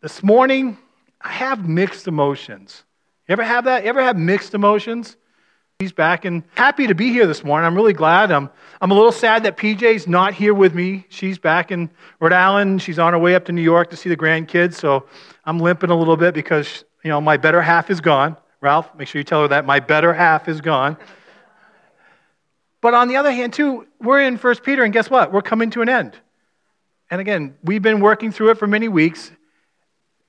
this morning, I have mixed emotions. You ever have that? You ever have mixed emotions? He's back and happy to be here this morning. I'm really glad. I'm, I'm a little sad that PJ's not here with me. She's back in Rhode Island. She's on her way up to New York to see the grandkids. So I'm limping a little bit because, you know, my better half is gone. Ralph, make sure you tell her that. My better half is gone. But on the other hand, too, we're in First Peter, and guess what? We're coming to an end. And again, we've been working through it for many weeks,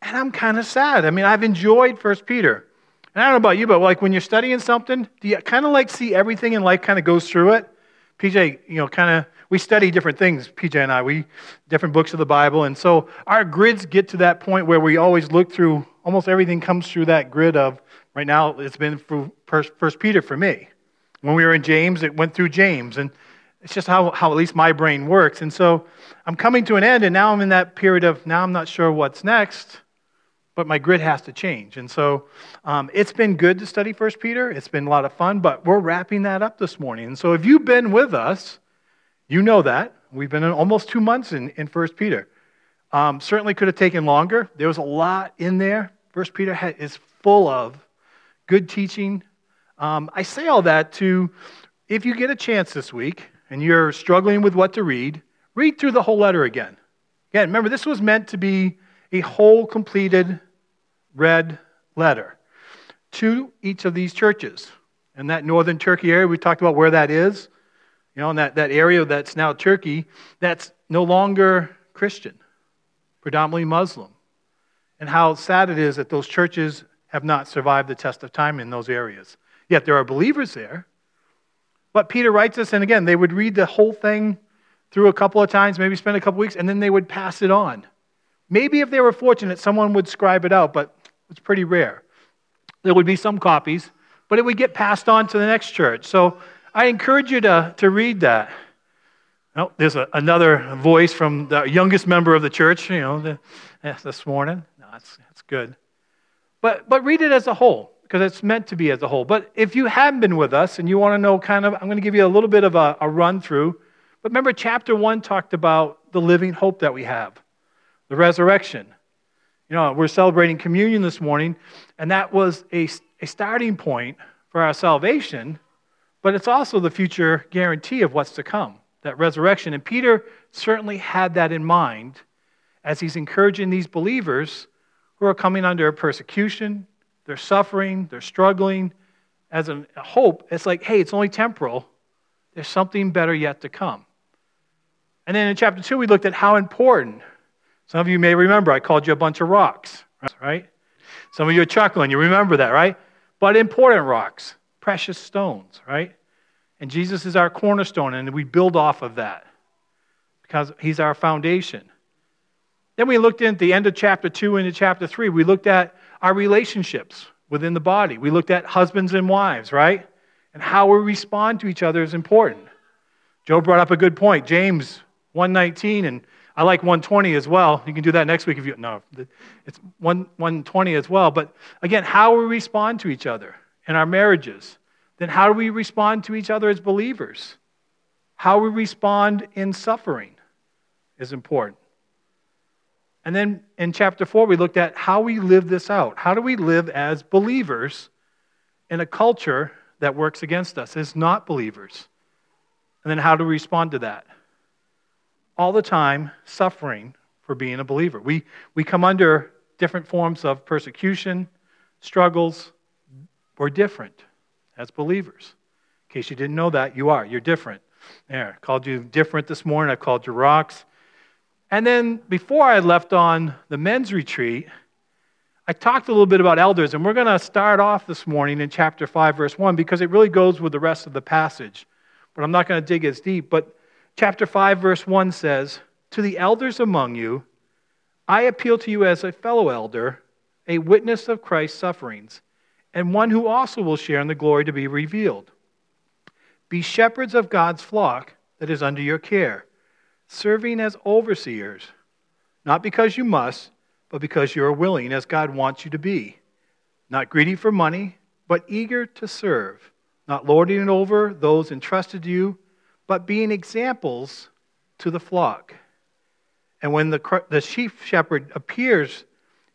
and I'm kind of sad. I mean, I've enjoyed First Peter. And I don't know about you, but like when you're studying something, do you kind of like see everything in life kind of goes through it? PJ, you know, kind of, we study different things, PJ and I, we, different books of the Bible. And so our grids get to that point where we always look through, almost everything comes through that grid of, right now, it's been through First Peter for me. When we were in James, it went through James. And it's just how, how at least my brain works. And so I'm coming to an end, and now I'm in that period of now I'm not sure what's next, but my grid has to change. And so um, it's been good to study First Peter. It's been a lot of fun, but we're wrapping that up this morning. And so if you've been with us, you know that. We've been almost two months in, in First Peter. Um, certainly could have taken longer. There was a lot in there. First Peter is full of good teaching. Um, I say all that to, if you get a chance this week, and you're struggling with what to read, read through the whole letter again. Again, remember, this was meant to be a whole completed red letter to each of these churches. And that northern Turkey area, we talked about where that is. You know, in that, that area that's now Turkey, that's no longer Christian, predominantly Muslim. And how sad it is that those churches have not survived the test of time in those areas. Yet there are believers there, but Peter writes us, and again, they would read the whole thing through a couple of times, maybe spend a couple of weeks, and then they would pass it on. Maybe if they were fortunate, someone would scribe it out, but it's pretty rare. There would be some copies, but it would get passed on to the next church. So I encourage you to, to read that. Oh, there's a, another voice from the youngest member of the church, you know, the, this morning. No, that's, that's good. But, but read it as a whole because it's meant to be as a whole. But if you haven't been with us and you want to know kind of, I'm going to give you a little bit of a, a run through. But remember, chapter one talked about the living hope that we have, the resurrection. You know, we're celebrating communion this morning, and that was a, a starting point for our salvation, but it's also the future guarantee of what's to come, that resurrection. And Peter certainly had that in mind as he's encouraging these believers who are coming under persecution, they're suffering, they're struggling. As a hope, it's like, hey, it's only temporal. There's something better yet to come. And then in chapter 2, we looked at how important. Some of you may remember I called you a bunch of rocks, right? Some of you are chuckling. You remember that, right? But important rocks, precious stones, right? And Jesus is our cornerstone, and we build off of that because he's our foundation. Then we looked at the end of chapter 2 into chapter 3. We looked at our relationships within the body. We looked at husbands and wives, right? And how we respond to each other is important. Joe brought up a good point. James 119 and I like 120 as well. You can do that next week if you no. It's 120 as well. But again, how we respond to each other in our marriages. Then how do we respond to each other as believers? How we respond in suffering is important. And then in chapter 4, we looked at how we live this out. How do we live as believers in a culture that works against us as not believers? And then how do we respond to that? All the time suffering for being a believer. We, we come under different forms of persecution, struggles. We're different as believers. In case you didn't know that, you are. You're different. There, I called you different this morning. I called you rocks. And then before I left on the men's retreat, I talked a little bit about elders, and we're going to start off this morning in chapter 5, verse 1, because it really goes with the rest of the passage. But I'm not going to dig as deep. But chapter 5, verse 1 says, To the elders among you, I appeal to you as a fellow elder, a witness of Christ's sufferings, and one who also will share in the glory to be revealed. Be shepherds of God's flock that is under your care serving as overseers, not because you must, but because you are willing, as God wants you to be. Not greedy for money, but eager to serve, not lording it over those entrusted to you, but being examples to the flock. And when the, the chief shepherd appears,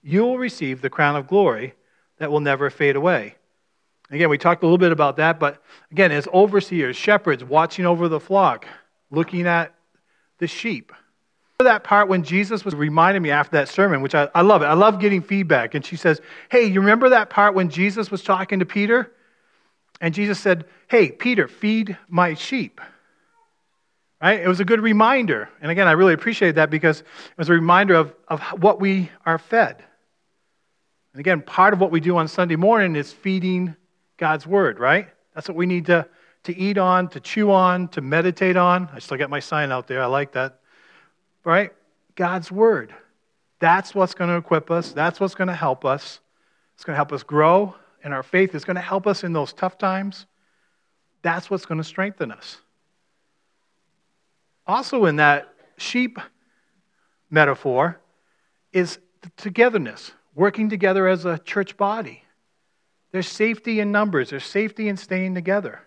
you will receive the crown of glory that will never fade away. Again, we talked a little bit about that, but again, as overseers, shepherds watching over the flock, looking at the sheep. That part when Jesus was reminding me after that sermon, which I, I love it. I love getting feedback. And she says, Hey, you remember that part when Jesus was talking to Peter? And Jesus said, Hey, Peter, feed my sheep. Right? It was a good reminder. And again, I really appreciate that because it was a reminder of, of what we are fed. And again, part of what we do on Sunday morning is feeding God's word, right? That's what we need to, to eat on, to chew on, to meditate on. I still got my sign out there. I like that. Right? God's word. That's what's going to equip us. That's what's going to help us. It's going to help us grow in our faith. It's going to help us in those tough times. That's what's going to strengthen us. Also, in that sheep metaphor, is togetherness, working together as a church body. There's safety in numbers, there's safety in staying together,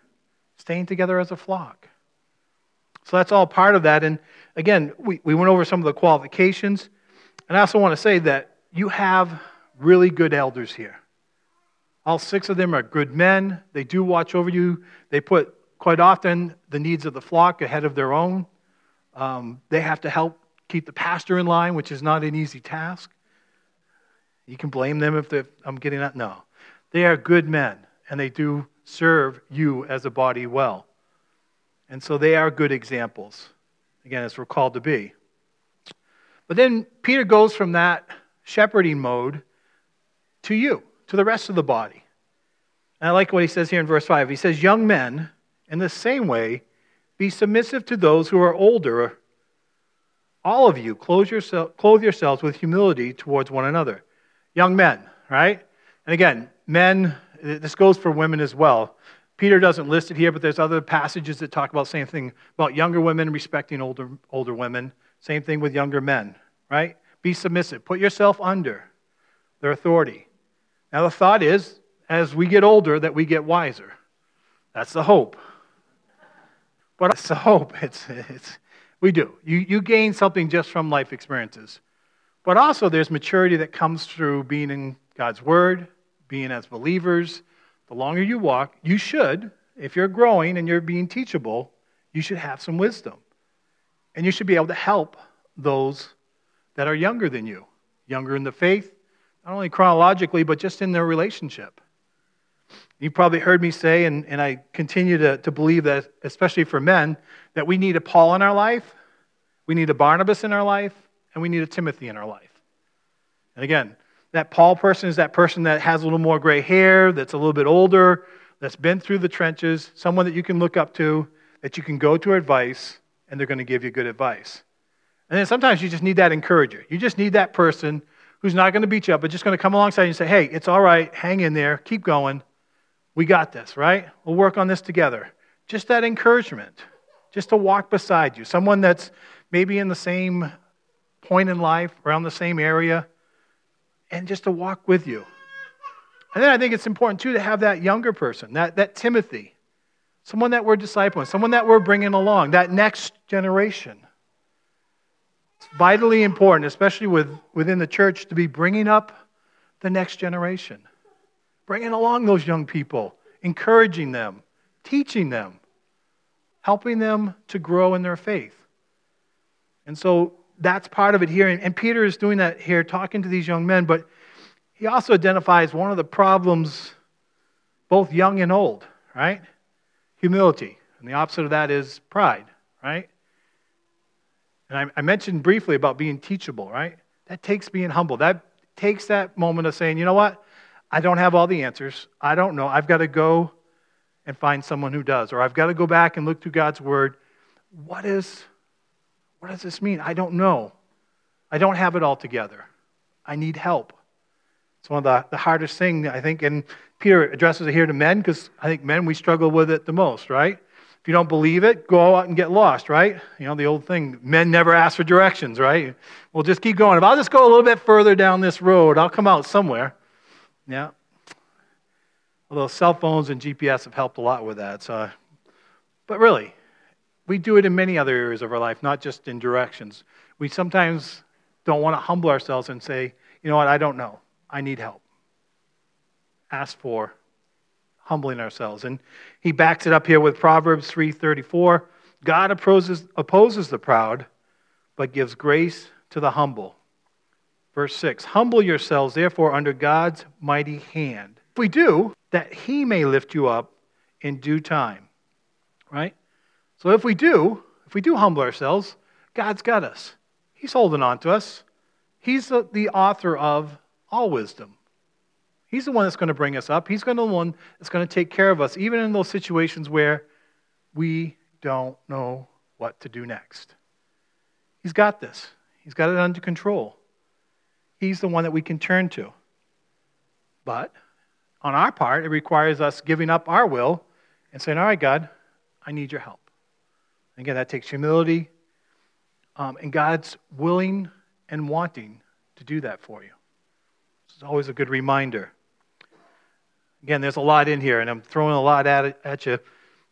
staying together as a flock. So that's all part of that. And again, we, we went over some of the qualifications. And I also want to say that you have really good elders here. All six of them are good men. They do watch over you. They put quite often the needs of the flock ahead of their own. Um, they have to help keep the pastor in line, which is not an easy task. You can blame them if I'm getting that. No. They are good men, and they do serve you as a body well. And so they are good examples, again, as we're called to be. But then Peter goes from that shepherding mode to you, to the rest of the body. And I like what he says here in verse 5. He says, Young men, in the same way, be submissive to those who are older. All of you, clothe, yourself, clothe yourselves with humility towards one another. Young men, right? And again, men, this goes for women as well. Peter doesn't list it here, but there's other passages that talk about same thing about younger women respecting older, older women. Same thing with younger men, right? Be submissive. Put yourself under their authority. Now, the thought is, as we get older, that we get wiser. That's the hope. But it's the hope. It's, it's, we do. You, you gain something just from life experiences. But also, there's maturity that comes through being in God's Word, being as believers, the longer you walk, you should, if you're growing and you're being teachable, you should have some wisdom. And you should be able to help those that are younger than you, younger in the faith, not only chronologically, but just in their relationship. You probably heard me say, and, and I continue to, to believe that, especially for men, that we need a Paul in our life, we need a Barnabas in our life, and we need a Timothy in our life. And again, that Paul person is that person that has a little more gray hair, that's a little bit older, that's been through the trenches, someone that you can look up to, that you can go to advice, and they're going to give you good advice. And then sometimes you just need that encourager. You just need that person who's not going to beat you up, but just going to come alongside you and say, hey, it's all right, hang in there, keep going. We got this, right? We'll work on this together. Just that encouragement, just to walk beside you. Someone that's maybe in the same point in life, around the same area, and just to walk with you. And then I think it's important, too, to have that younger person, that, that Timothy, someone that we're discipling, someone that we're bringing along, that next generation. It's vitally important, especially with, within the church, to be bringing up the next generation, bringing along those young people, encouraging them, teaching them, helping them to grow in their faith. And so that's part of it here. And, Peter is doing that here, talking to these young men, but he also identifies one of the problems, both young and old, right? Humility. And the opposite of that is pride, right? And I mentioned briefly about being teachable, right? That takes being humble. That takes that moment of saying, you know what? I don't have all the answers. I don't know. I've got to go and find someone who does. Or I've got to go back and look through God's word. What is what does this mean? I don't know. I don't have it all together. I need help. It's one of the, the hardest things, I think, and Peter addresses it here to men because I think men, we struggle with it the most, right? If you don't believe it, go out and get lost, right? You know, the old thing, men never ask for directions, right? We'll just keep going. If I'll just go a little bit further down this road, I'll come out somewhere. Yeah. Although cell phones and GPS have helped a lot with that. So, but really, we do it in many other areas of our life, not just in directions. We sometimes don't want to humble ourselves and say, you know what, I don't know. I need help. Ask for humbling ourselves. And he backs it up here with Proverbs 3:34. God opposes, opposes the proud, but gives grace to the humble. Verse 6 Humble yourselves, therefore, under God's mighty hand. If we do, that he may lift you up in due time. Right? So if we do, if we do humble ourselves, God's got us. He's holding on to us. He's the, the author of all wisdom. He's the one that's going to bring us up. He's going to the one that's going to take care of us, even in those situations where we don't know what to do next. He's got this. He's got it under control. He's the one that we can turn to. But on our part, it requires us giving up our will and saying, All right, God, I need your help. Again, that takes humility, um, and God's willing and wanting to do that for you. It's always a good reminder. Again, there's a lot in here, and I'm throwing a lot at, at you.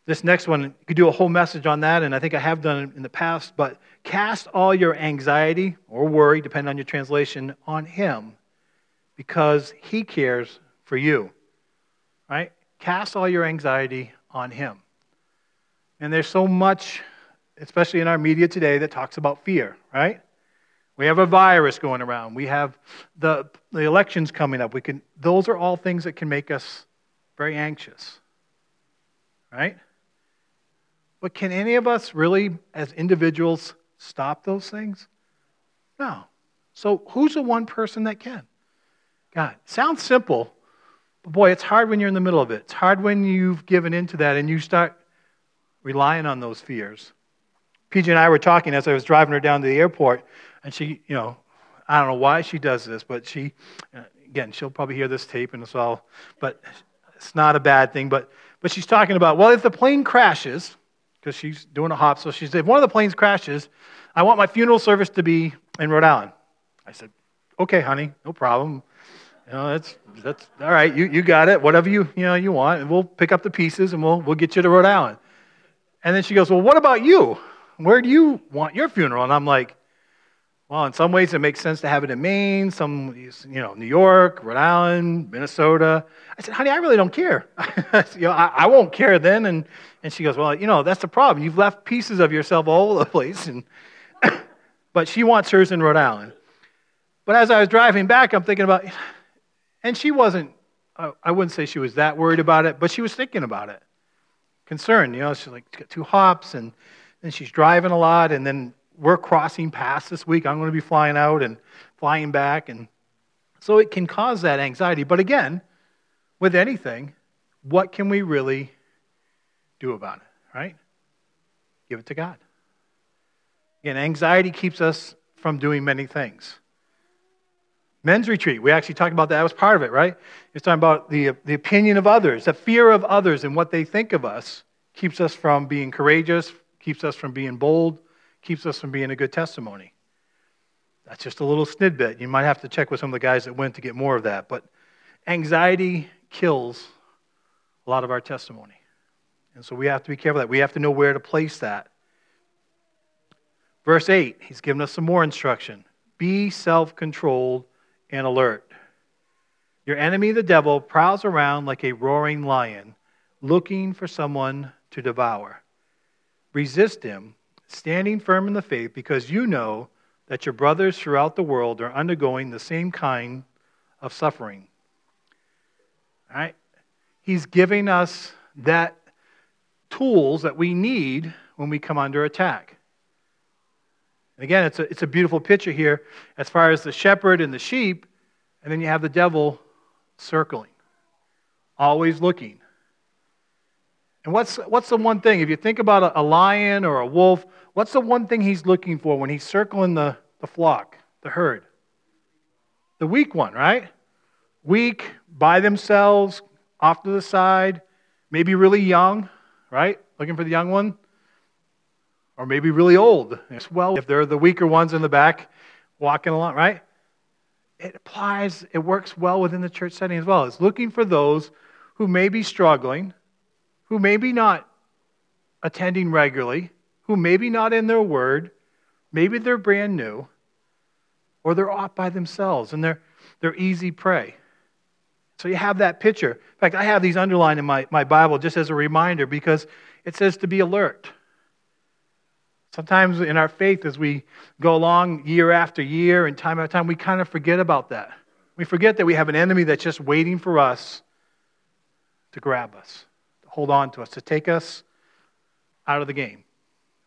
This next one, you could do a whole message on that, and I think I have done it in the past, but cast all your anxiety or worry, depending on your translation, on Him because He cares for you. Right? Cast all your anxiety on Him. And there's so much, especially in our media today, that talks about fear, right? We have a virus going around. We have the, the elections coming up. We can, those are all things that can make us very anxious, right? But can any of us really, as individuals, stop those things? No. So who's the one person that can? God. Sounds simple, but boy, it's hard when you're in the middle of it. It's hard when you've given into that and you start relying on those fears. PJ and I were talking as I was driving her down to the airport, and she, you know, I don't know why she does this, but she, uh, again, she'll probably hear this tape and it's all, but it's not a bad thing. But, but she's talking about, well, if the plane crashes, because she's doing a hop, so she said, if one of the planes crashes, I want my funeral service to be in Rhode Island. I said, okay, honey, no problem. You know, that's, that's all right. You, you got it. Whatever you, you, know, you want. And we'll pick up the pieces and we'll, we'll get you to Rhode Island. And then she goes, well, what about you? Where do you want your funeral? And I'm like, well, in some ways it makes sense to have it in Maine, some, you know, New York, Rhode Island, Minnesota. I said, honey, I really don't care. you know, I, I, won't care then. And, and she goes, well, you know, that's the problem. You've left pieces of yourself all over the place. And, but she wants hers in Rhode Island. But as I was driving back, I'm thinking about, and she wasn't, I wouldn't say she was that worried about it, but she was thinking about it. Concerned, you know, she's like, got two hops and then she's driving a lot and then we're crossing paths this week. I'm going to be flying out and flying back. And so it can cause that anxiety. But again, with anything, what can we really do about it, right? Give it to God. Again, anxiety keeps us from doing many things. Men's retreat, we actually talked about that. That was part of it, right? It's talking about the, the opinion of others, the fear of others and what they think of us keeps us from being courageous, keeps us from being bold, keeps us from being a good testimony. That's just a little snidbit. You might have to check with some of the guys that went to get more of that. But anxiety kills a lot of our testimony. And so we have to be careful that. We have to know where to place that. Verse 8, he's given us some more instruction. Be self controlled and alert. Your enemy, the devil, prowls around like a roaring lion, looking for someone to devour. Resist him standing firm in the faith because you know that your brothers throughout the world are undergoing the same kind of suffering. All right? He's giving us that tools that we need when we come under attack. And again, it's a, it's a beautiful picture here as far as the shepherd and the sheep, and then you have the devil circling, always looking. And what's, what's the one thing? If you think about a, a lion or a wolf, what's the one thing he's looking for when he's circling the, the flock, the herd? The weak one, right? Weak, by themselves, off to the side, maybe really young, right? Looking for the young one. Or maybe really old. Well, if they're the weaker ones in the back walking along, right? It applies, it works well within the church setting as well. It's looking for those who may be struggling, who maybe not attending regularly, who maybe not in their word, maybe they're brand new, or they're off by themselves and they're they're easy prey. So you have that picture. In fact, I have these underlined in my, my Bible just as a reminder because it says to be alert. Sometimes in our faith, as we go along year after year and time after time, we kind of forget about that. We forget that we have an enemy that's just waiting for us to grab us, hold on to us, to take us out of the game,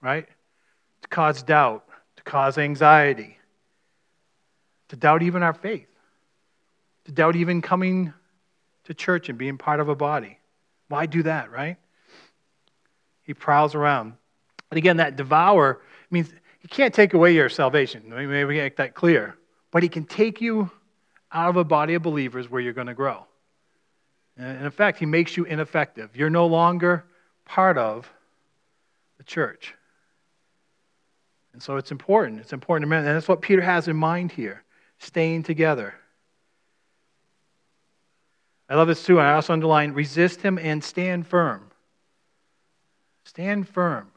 right? To cause doubt, to cause anxiety, to doubt even our faith, to doubt even coming to church and being part of a body. Why do that, right? He prowls around. And again, that devour means he can't take away your salvation. Maybe we make that clear. But he can take you out of a body of believers where you're going to grow. And in fact, he makes you ineffective. You're no longer part of the church. And so it's important. It's important to remember. And that's what Peter has in mind here staying together. I love this too. I also underline resist him and stand firm. Stand firm.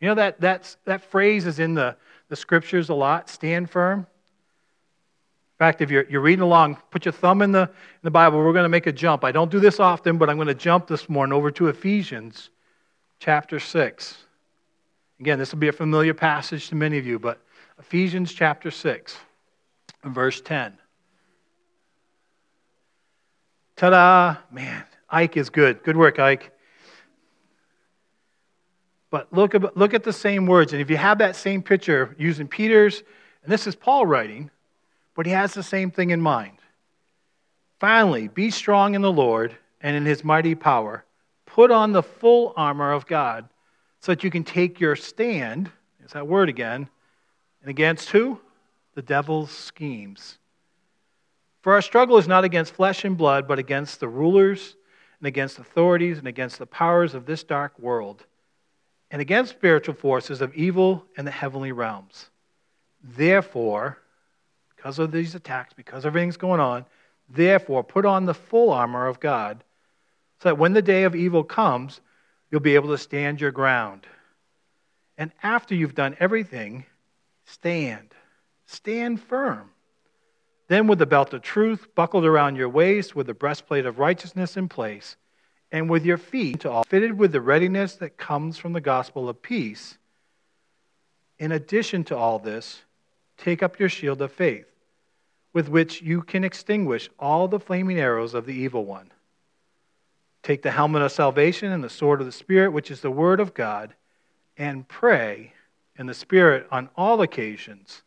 You know that, that's, that phrase is in the, the scriptures a lot stand firm. In fact, if you're, you're reading along, put your thumb in the, in the Bible. We're going to make a jump. I don't do this often, but I'm going to jump this morning over to Ephesians chapter 6. Again, this will be a familiar passage to many of you, but Ephesians chapter 6, verse 10. Ta da! Man, Ike is good. Good work, Ike. But look, look at the same words. And if you have that same picture using Peter's, and this is Paul writing, but he has the same thing in mind. Finally, be strong in the Lord and in his mighty power. Put on the full armor of God so that you can take your stand. Is that word again? And against who? The devil's schemes. For our struggle is not against flesh and blood, but against the rulers and against authorities and against the powers of this dark world and against spiritual forces of evil in the heavenly realms. Therefore, because of these attacks, because everything's going on, therefore, put on the full armor of God, so that when the day of evil comes, you'll be able to stand your ground. And after you've done everything, stand. Stand firm. Then, with the belt of truth buckled around your waist, with the breastplate of righteousness in place, and with your feet fitted with the readiness that comes from the gospel of peace. In addition to all this, take up your shield of faith, with which you can extinguish all the flaming arrows of the evil one. Take the helmet of salvation and the sword of the Spirit, which is the word of God, and pray in the Spirit on all occasions,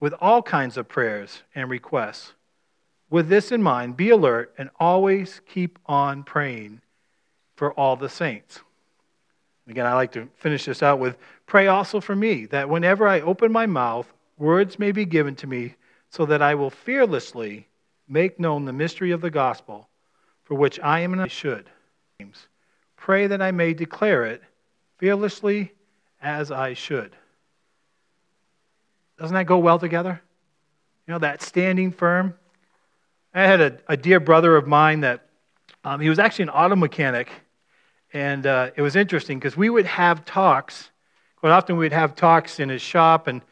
with all kinds of prayers and requests. With this in mind, be alert and always keep on praying for all the saints. Again, I like to finish this out with pray also for me, that whenever I open my mouth, words may be given to me, so that I will fearlessly make known the mystery of the gospel, for which I am and I should. Pray that I may declare it fearlessly as I should. Doesn't that go well together? You know, that standing firm I had a, a dear brother of mine that um, he was actually an auto mechanic, and uh, it was interesting because we would have talks. Quite often, we'd have talks in his shop, and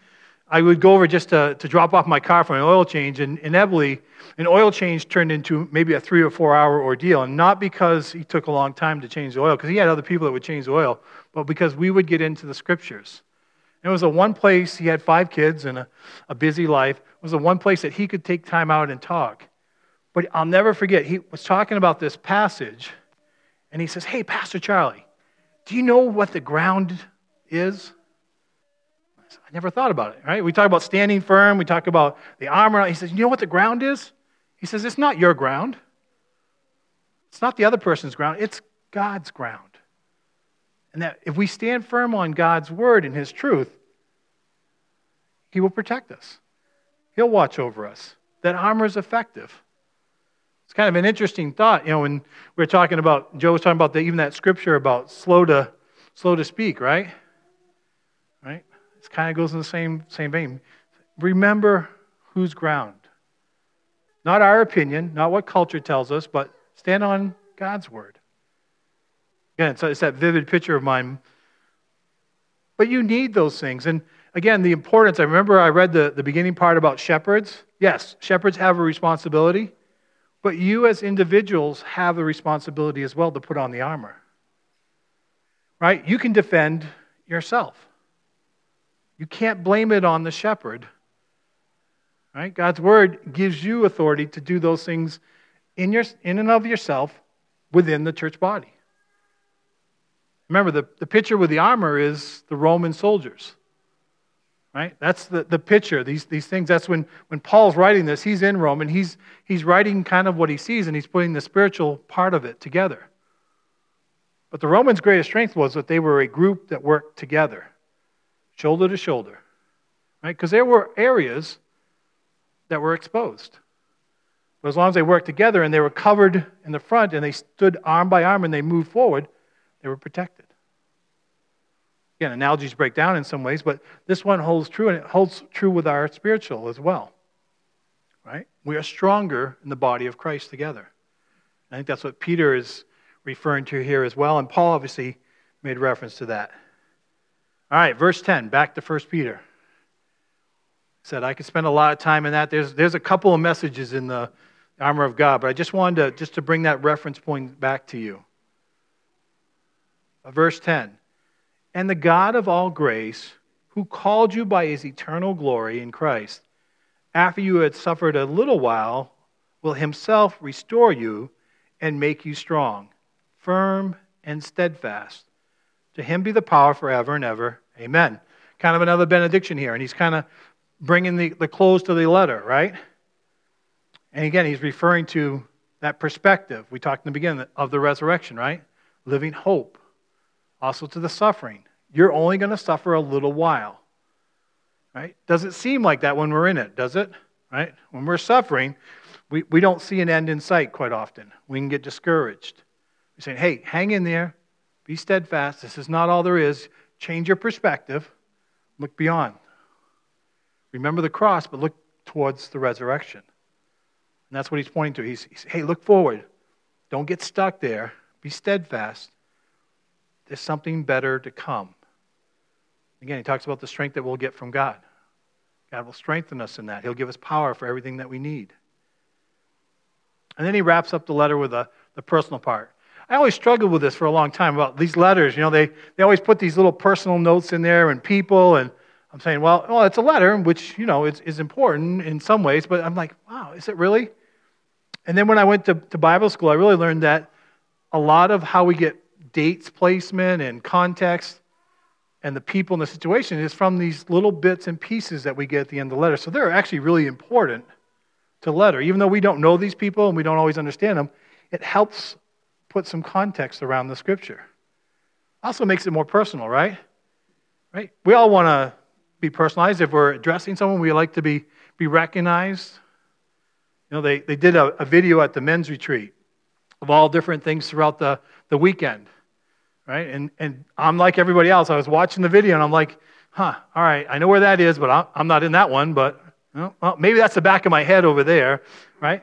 I would go over just to, to drop off my car for an oil change, and inevitably, an oil change turned into maybe a three or four hour ordeal. And not because he took a long time to change the oil, because he had other people that would change the oil, but because we would get into the scriptures. It was the one place, he had five kids and a, a busy life, it was the one place that he could take time out and talk. But I'll never forget, he was talking about this passage, and he says, Hey, Pastor Charlie, do you know what the ground is? I never thought about it, right? We talk about standing firm, we talk about the armor. He says, You know what the ground is? He says, It's not your ground. It's not the other person's ground, it's God's ground. And that if we stand firm on God's word and his truth, he will protect us. He'll watch over us. That armor is effective. It's kind of an interesting thought, you know, when we are talking about, Joe was talking about the, even that scripture about slow to, slow to speak, right? It kind of goes in the same, same vein. Remember whose ground. Not our opinion, not what culture tells us, but stand on God's word. Again, it's, it's that vivid picture of mine. But you need those things. And again, the importance. I remember I read the, the beginning part about shepherds. Yes, shepherds have a responsibility, but you as individuals have a responsibility as well to put on the armor. Right? You can defend yourself. You can't blame it on the shepherd. Right? God's word gives you authority to do those things in, your, in and of yourself within the church body. Remember, the, the picture with the armor is the Roman soldiers. Right? That's the, the picture, these, these things. That's when, when Paul's writing this, he's in Rome and he's, he's writing kind of what he sees and he's putting the spiritual part of it together. But the Romans' greatest strength was that they were a group that worked together, shoulder to shoulder. Right? Because there were areas that were exposed. But as long as they worked together and they were covered in the front and they stood arm by arm and they moved forward, they were protected. Again, analogies break down in some ways, but this one holds true, and it holds true with our spiritual as well. Right? We are stronger in the body of Christ together. I think that's what Peter is referring to here as well, and Paul obviously made reference to that. All right, verse 10, back to 1 Peter said I could spend a lot of time in that. There's, there's a couple of messages in the armor of God, but I just wanted to, just to bring that reference point back to you. Uh, verse 10 And the God of all grace, who called you by his eternal glory in Christ, after you had suffered a little while, will himself restore you and make you strong, firm, and steadfast. To him be the power forever and ever. Amen. Kind of another benediction here, and he's kind of bringing the, the close to the letter, right? And again, he's referring to that perspective we talked in the beginning of the resurrection, right? Living hope. Also to the suffering. You're only going to suffer a little while. Right? Does it seem like that when we're in it, does it? Right? When we're suffering, we, we don't see an end in sight quite often. We can get discouraged. We say, hey, hang in there, be steadfast. This is not all there is. Change your perspective, look beyond. Remember the cross, but look towards the resurrection. And that's what he's pointing to. He's, he's hey, look forward. Don't get stuck there. Be steadfast. There's something better to come. Again, he talks about the strength that we'll get from God. God will strengthen us in that. He'll give us power for everything that we need. And then he wraps up the letter with a, the personal part. I always struggled with this for a long time about these letters. You know, they, they always put these little personal notes in there and people and I'm saying, well, well, it's a letter, which, you know, is, is important in some ways, but I'm like, wow, is it really? And then when I went to, to Bible school, I really learned that a lot of how we get dates placement and context and the people in the situation is from these little bits and pieces that we get at the end of the letter. So they're actually really important to letter. Even though we don't know these people and we don't always understand them, it helps put some context around the scripture. Also makes it more personal, right? Right? We all want to be personalized. If we're addressing someone, we like to be, be recognized. You know, they, they did a, a video at the men's retreat of all different things throughout the, the weekend, right? And, and I'm like everybody else. I was watching the video and I'm like, huh, all right, I know where that is, but I'm not in that one, but well, maybe that's the back of my head over there, right?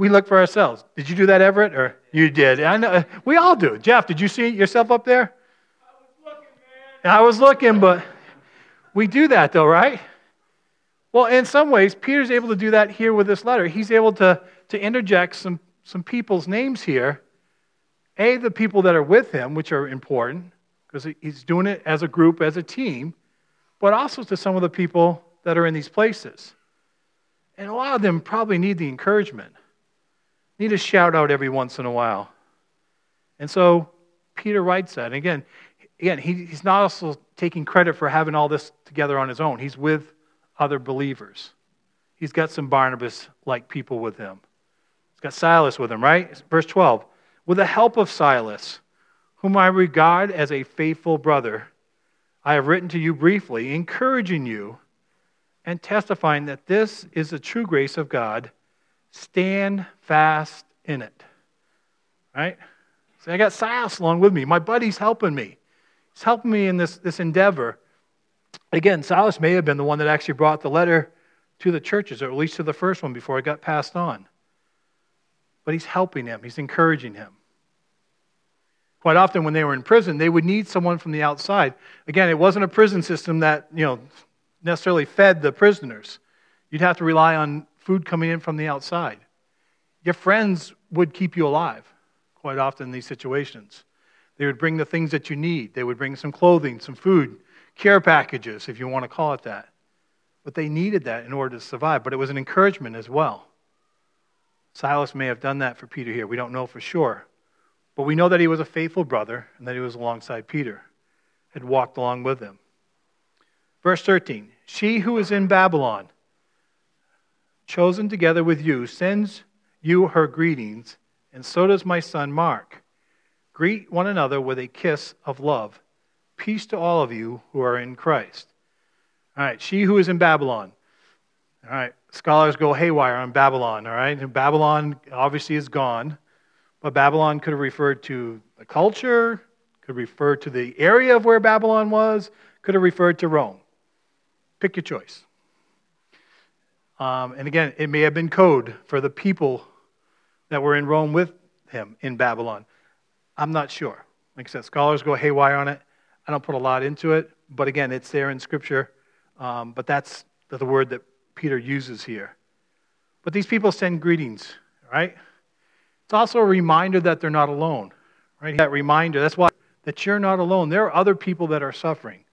We look for ourselves. Did you do that, Everett? Or you did? I know, we all do. Jeff, did you see yourself up there? I was looking, man. I was looking, but we do that, though, right? Well, in some ways, Peter's able to do that here with this letter. He's able to, to interject some, some people's names here. A, the people that are with him, which are important, because he's doing it as a group, as a team, but also to some of the people that are in these places. And a lot of them probably need the encouragement, need a shout out every once in a while. And so Peter writes that. And again, again, he, he's not also taking credit for having all this together on his own. He's with other believers. He's got some Barnabas like people with him. He's got Silas with him, right? Verse 12. With the help of Silas, whom I regard as a faithful brother, I have written to you briefly, encouraging you and testifying that this is the true grace of God. Stand fast in it. Right? See, I got Silas along with me. My buddy's helping me. He's helping me in this, this endeavor. Again, Silas may have been the one that actually brought the letter to the churches, or at least to the first one before it got passed on. But he's helping him, he's encouraging him. Quite often, when they were in prison, they would need someone from the outside. Again, it wasn't a prison system that, you know, necessarily fed the prisoners. You'd have to rely on food coming in from the outside. Your friends would keep you alive quite often in these situations. They would bring the things that you need. They would bring some clothing, some food, care packages, if you want to call it that. But they needed that in order to survive. But it was an encouragement as well. Silas may have done that for Peter here. We don't know for sure. But we know that he was a faithful brother and that he was alongside Peter, had walked along with him. Verse 13 She who is in Babylon, chosen together with you, sends you her greetings, and so does my son Mark. Greet one another with a kiss of love. Peace to all of you who are in Christ. All right, she who is in Babylon. All right, scholars go haywire on Babylon, all right? And Babylon obviously is gone, but Babylon could have referred to the culture, could refer to the area of where Babylon was, could have referred to Rome. Pick your choice. Um, and again, it may have been code for the people that were in Rome with him in Babylon. I'm not sure. Like I said, scholars go haywire on it. I don't put a lot into it, but again, it's there in Scripture. Um, but that's the word that Peter uses here. But these people send greetings, right? It's also a reminder that they're not alone, right? That reminder, that's why that you're not alone. There are other people that are suffering.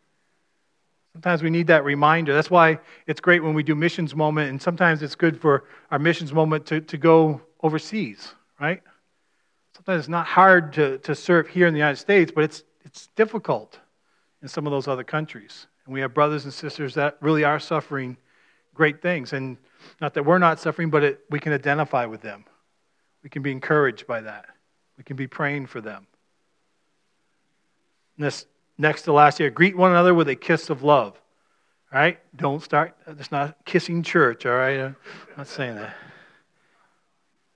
Sometimes we need that reminder. That's why it's great when we do missions moment, and sometimes it's good for our missions moment to, to go overseas, right? Sometimes it's not hard to, to serve here in the United States, but it's, it's difficult in some of those other countries. And we have brothers and sisters that really are suffering great things. And not that we're not suffering, but it, we can identify with them. We can be encouraged by that. We can be praying for them. And this next to last year, greet one another with a kiss of love. All right? Don't start. It's not kissing church, all right? I'm not saying that.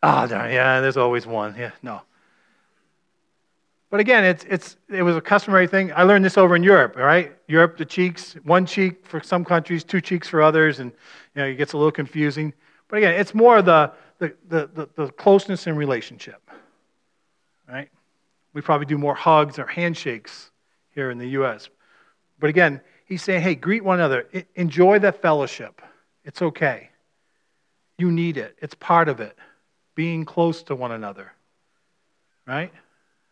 Ah, oh, darn, yeah, there's always one. Yeah, no. But again, it's, it's, it was a customary thing. I learned this over in Europe, all right? Europe, the cheeks, one cheek for some countries, two cheeks for others, and you know, it gets a little confusing. But again, it's more the, the, the, the, the closeness in relationship, right? We probably do more hugs or handshakes here in the U.S. But again, he's saying, hey, greet one another. Enjoy that fellowship. It's okay. You need it, it's part of it. Being close to one another, right?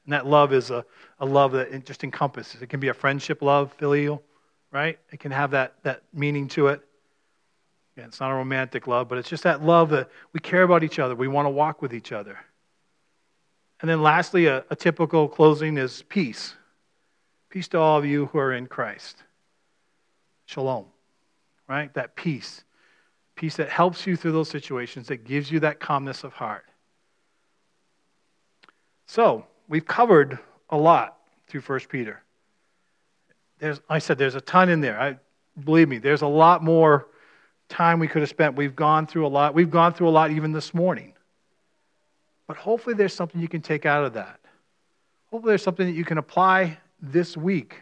And that love is a, a love that just encompasses. It can be a friendship love, filial, right? It can have that, that meaning to it. Yeah, it's not a romantic love, but it's just that love that we care about each other. We want to walk with each other. And then lastly, a, a typical closing is peace. Peace to all of you who are in Christ. Shalom, right? That peace. Peace that helps you through those situations, that gives you that calmness of heart. So, we've covered a lot through 1 Peter. There's, I said there's a ton in there. I, believe me, there's a lot more time we could have spent. We've gone through a lot. We've gone through a lot even this morning. But hopefully there's something you can take out of that. Hopefully there's something that you can apply this week.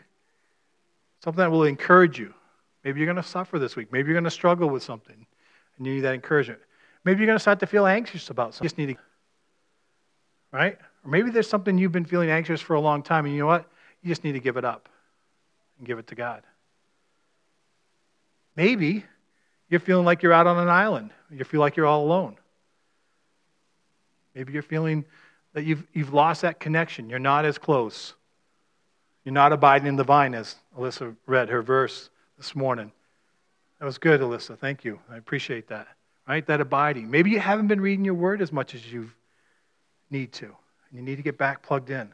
Something that will encourage you. Maybe you're going to suffer this week. Maybe you're going to struggle with something and you need that encouragement. Maybe you're going to start to feel anxious about something. You just need to, right? Or maybe there's something you've been feeling anxious for a long time, and you know what? You just need to give it up and give it to God. Maybe you're feeling like you're out on an island. You feel like you're all alone. Maybe you're feeling that you've, you've lost that connection. You're not as close. You're not abiding in the vine, as Alyssa read her verse this morning. That was good, Alyssa. Thank you. I appreciate that. Right? That abiding. Maybe you haven't been reading your word as much as you need to and you need to get back plugged in.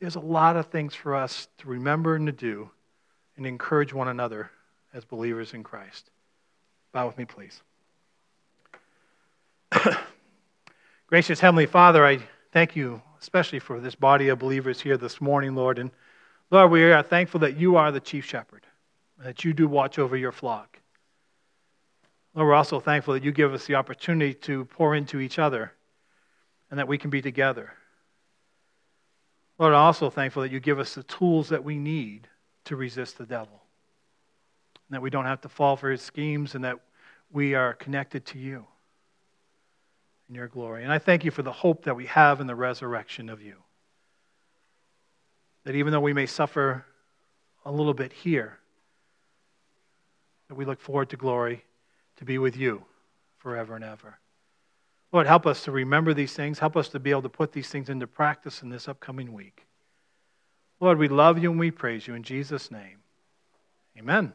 There's a lot of things for us to remember and to do and encourage one another as believers in Christ. Bow with me, please. Gracious Heavenly Father, I thank you especially for this body of believers here this morning, Lord. And Lord, we are thankful that you are the chief shepherd, that you do watch over your flock. Lord, we're also thankful that you give us the opportunity to pour into each other and that we can be together. Lord, I'm also thankful that you give us the tools that we need to resist the devil. And that we don't have to fall for his schemes and that we are connected to you in your glory. And I thank you for the hope that we have in the resurrection of you. That even though we may suffer a little bit here, that we look forward to glory to be with you forever and ever. Lord, help us to remember these things. Help us to be able to put these things into practice in this upcoming week. Lord, we love you and we praise you in Jesus' name. Amen.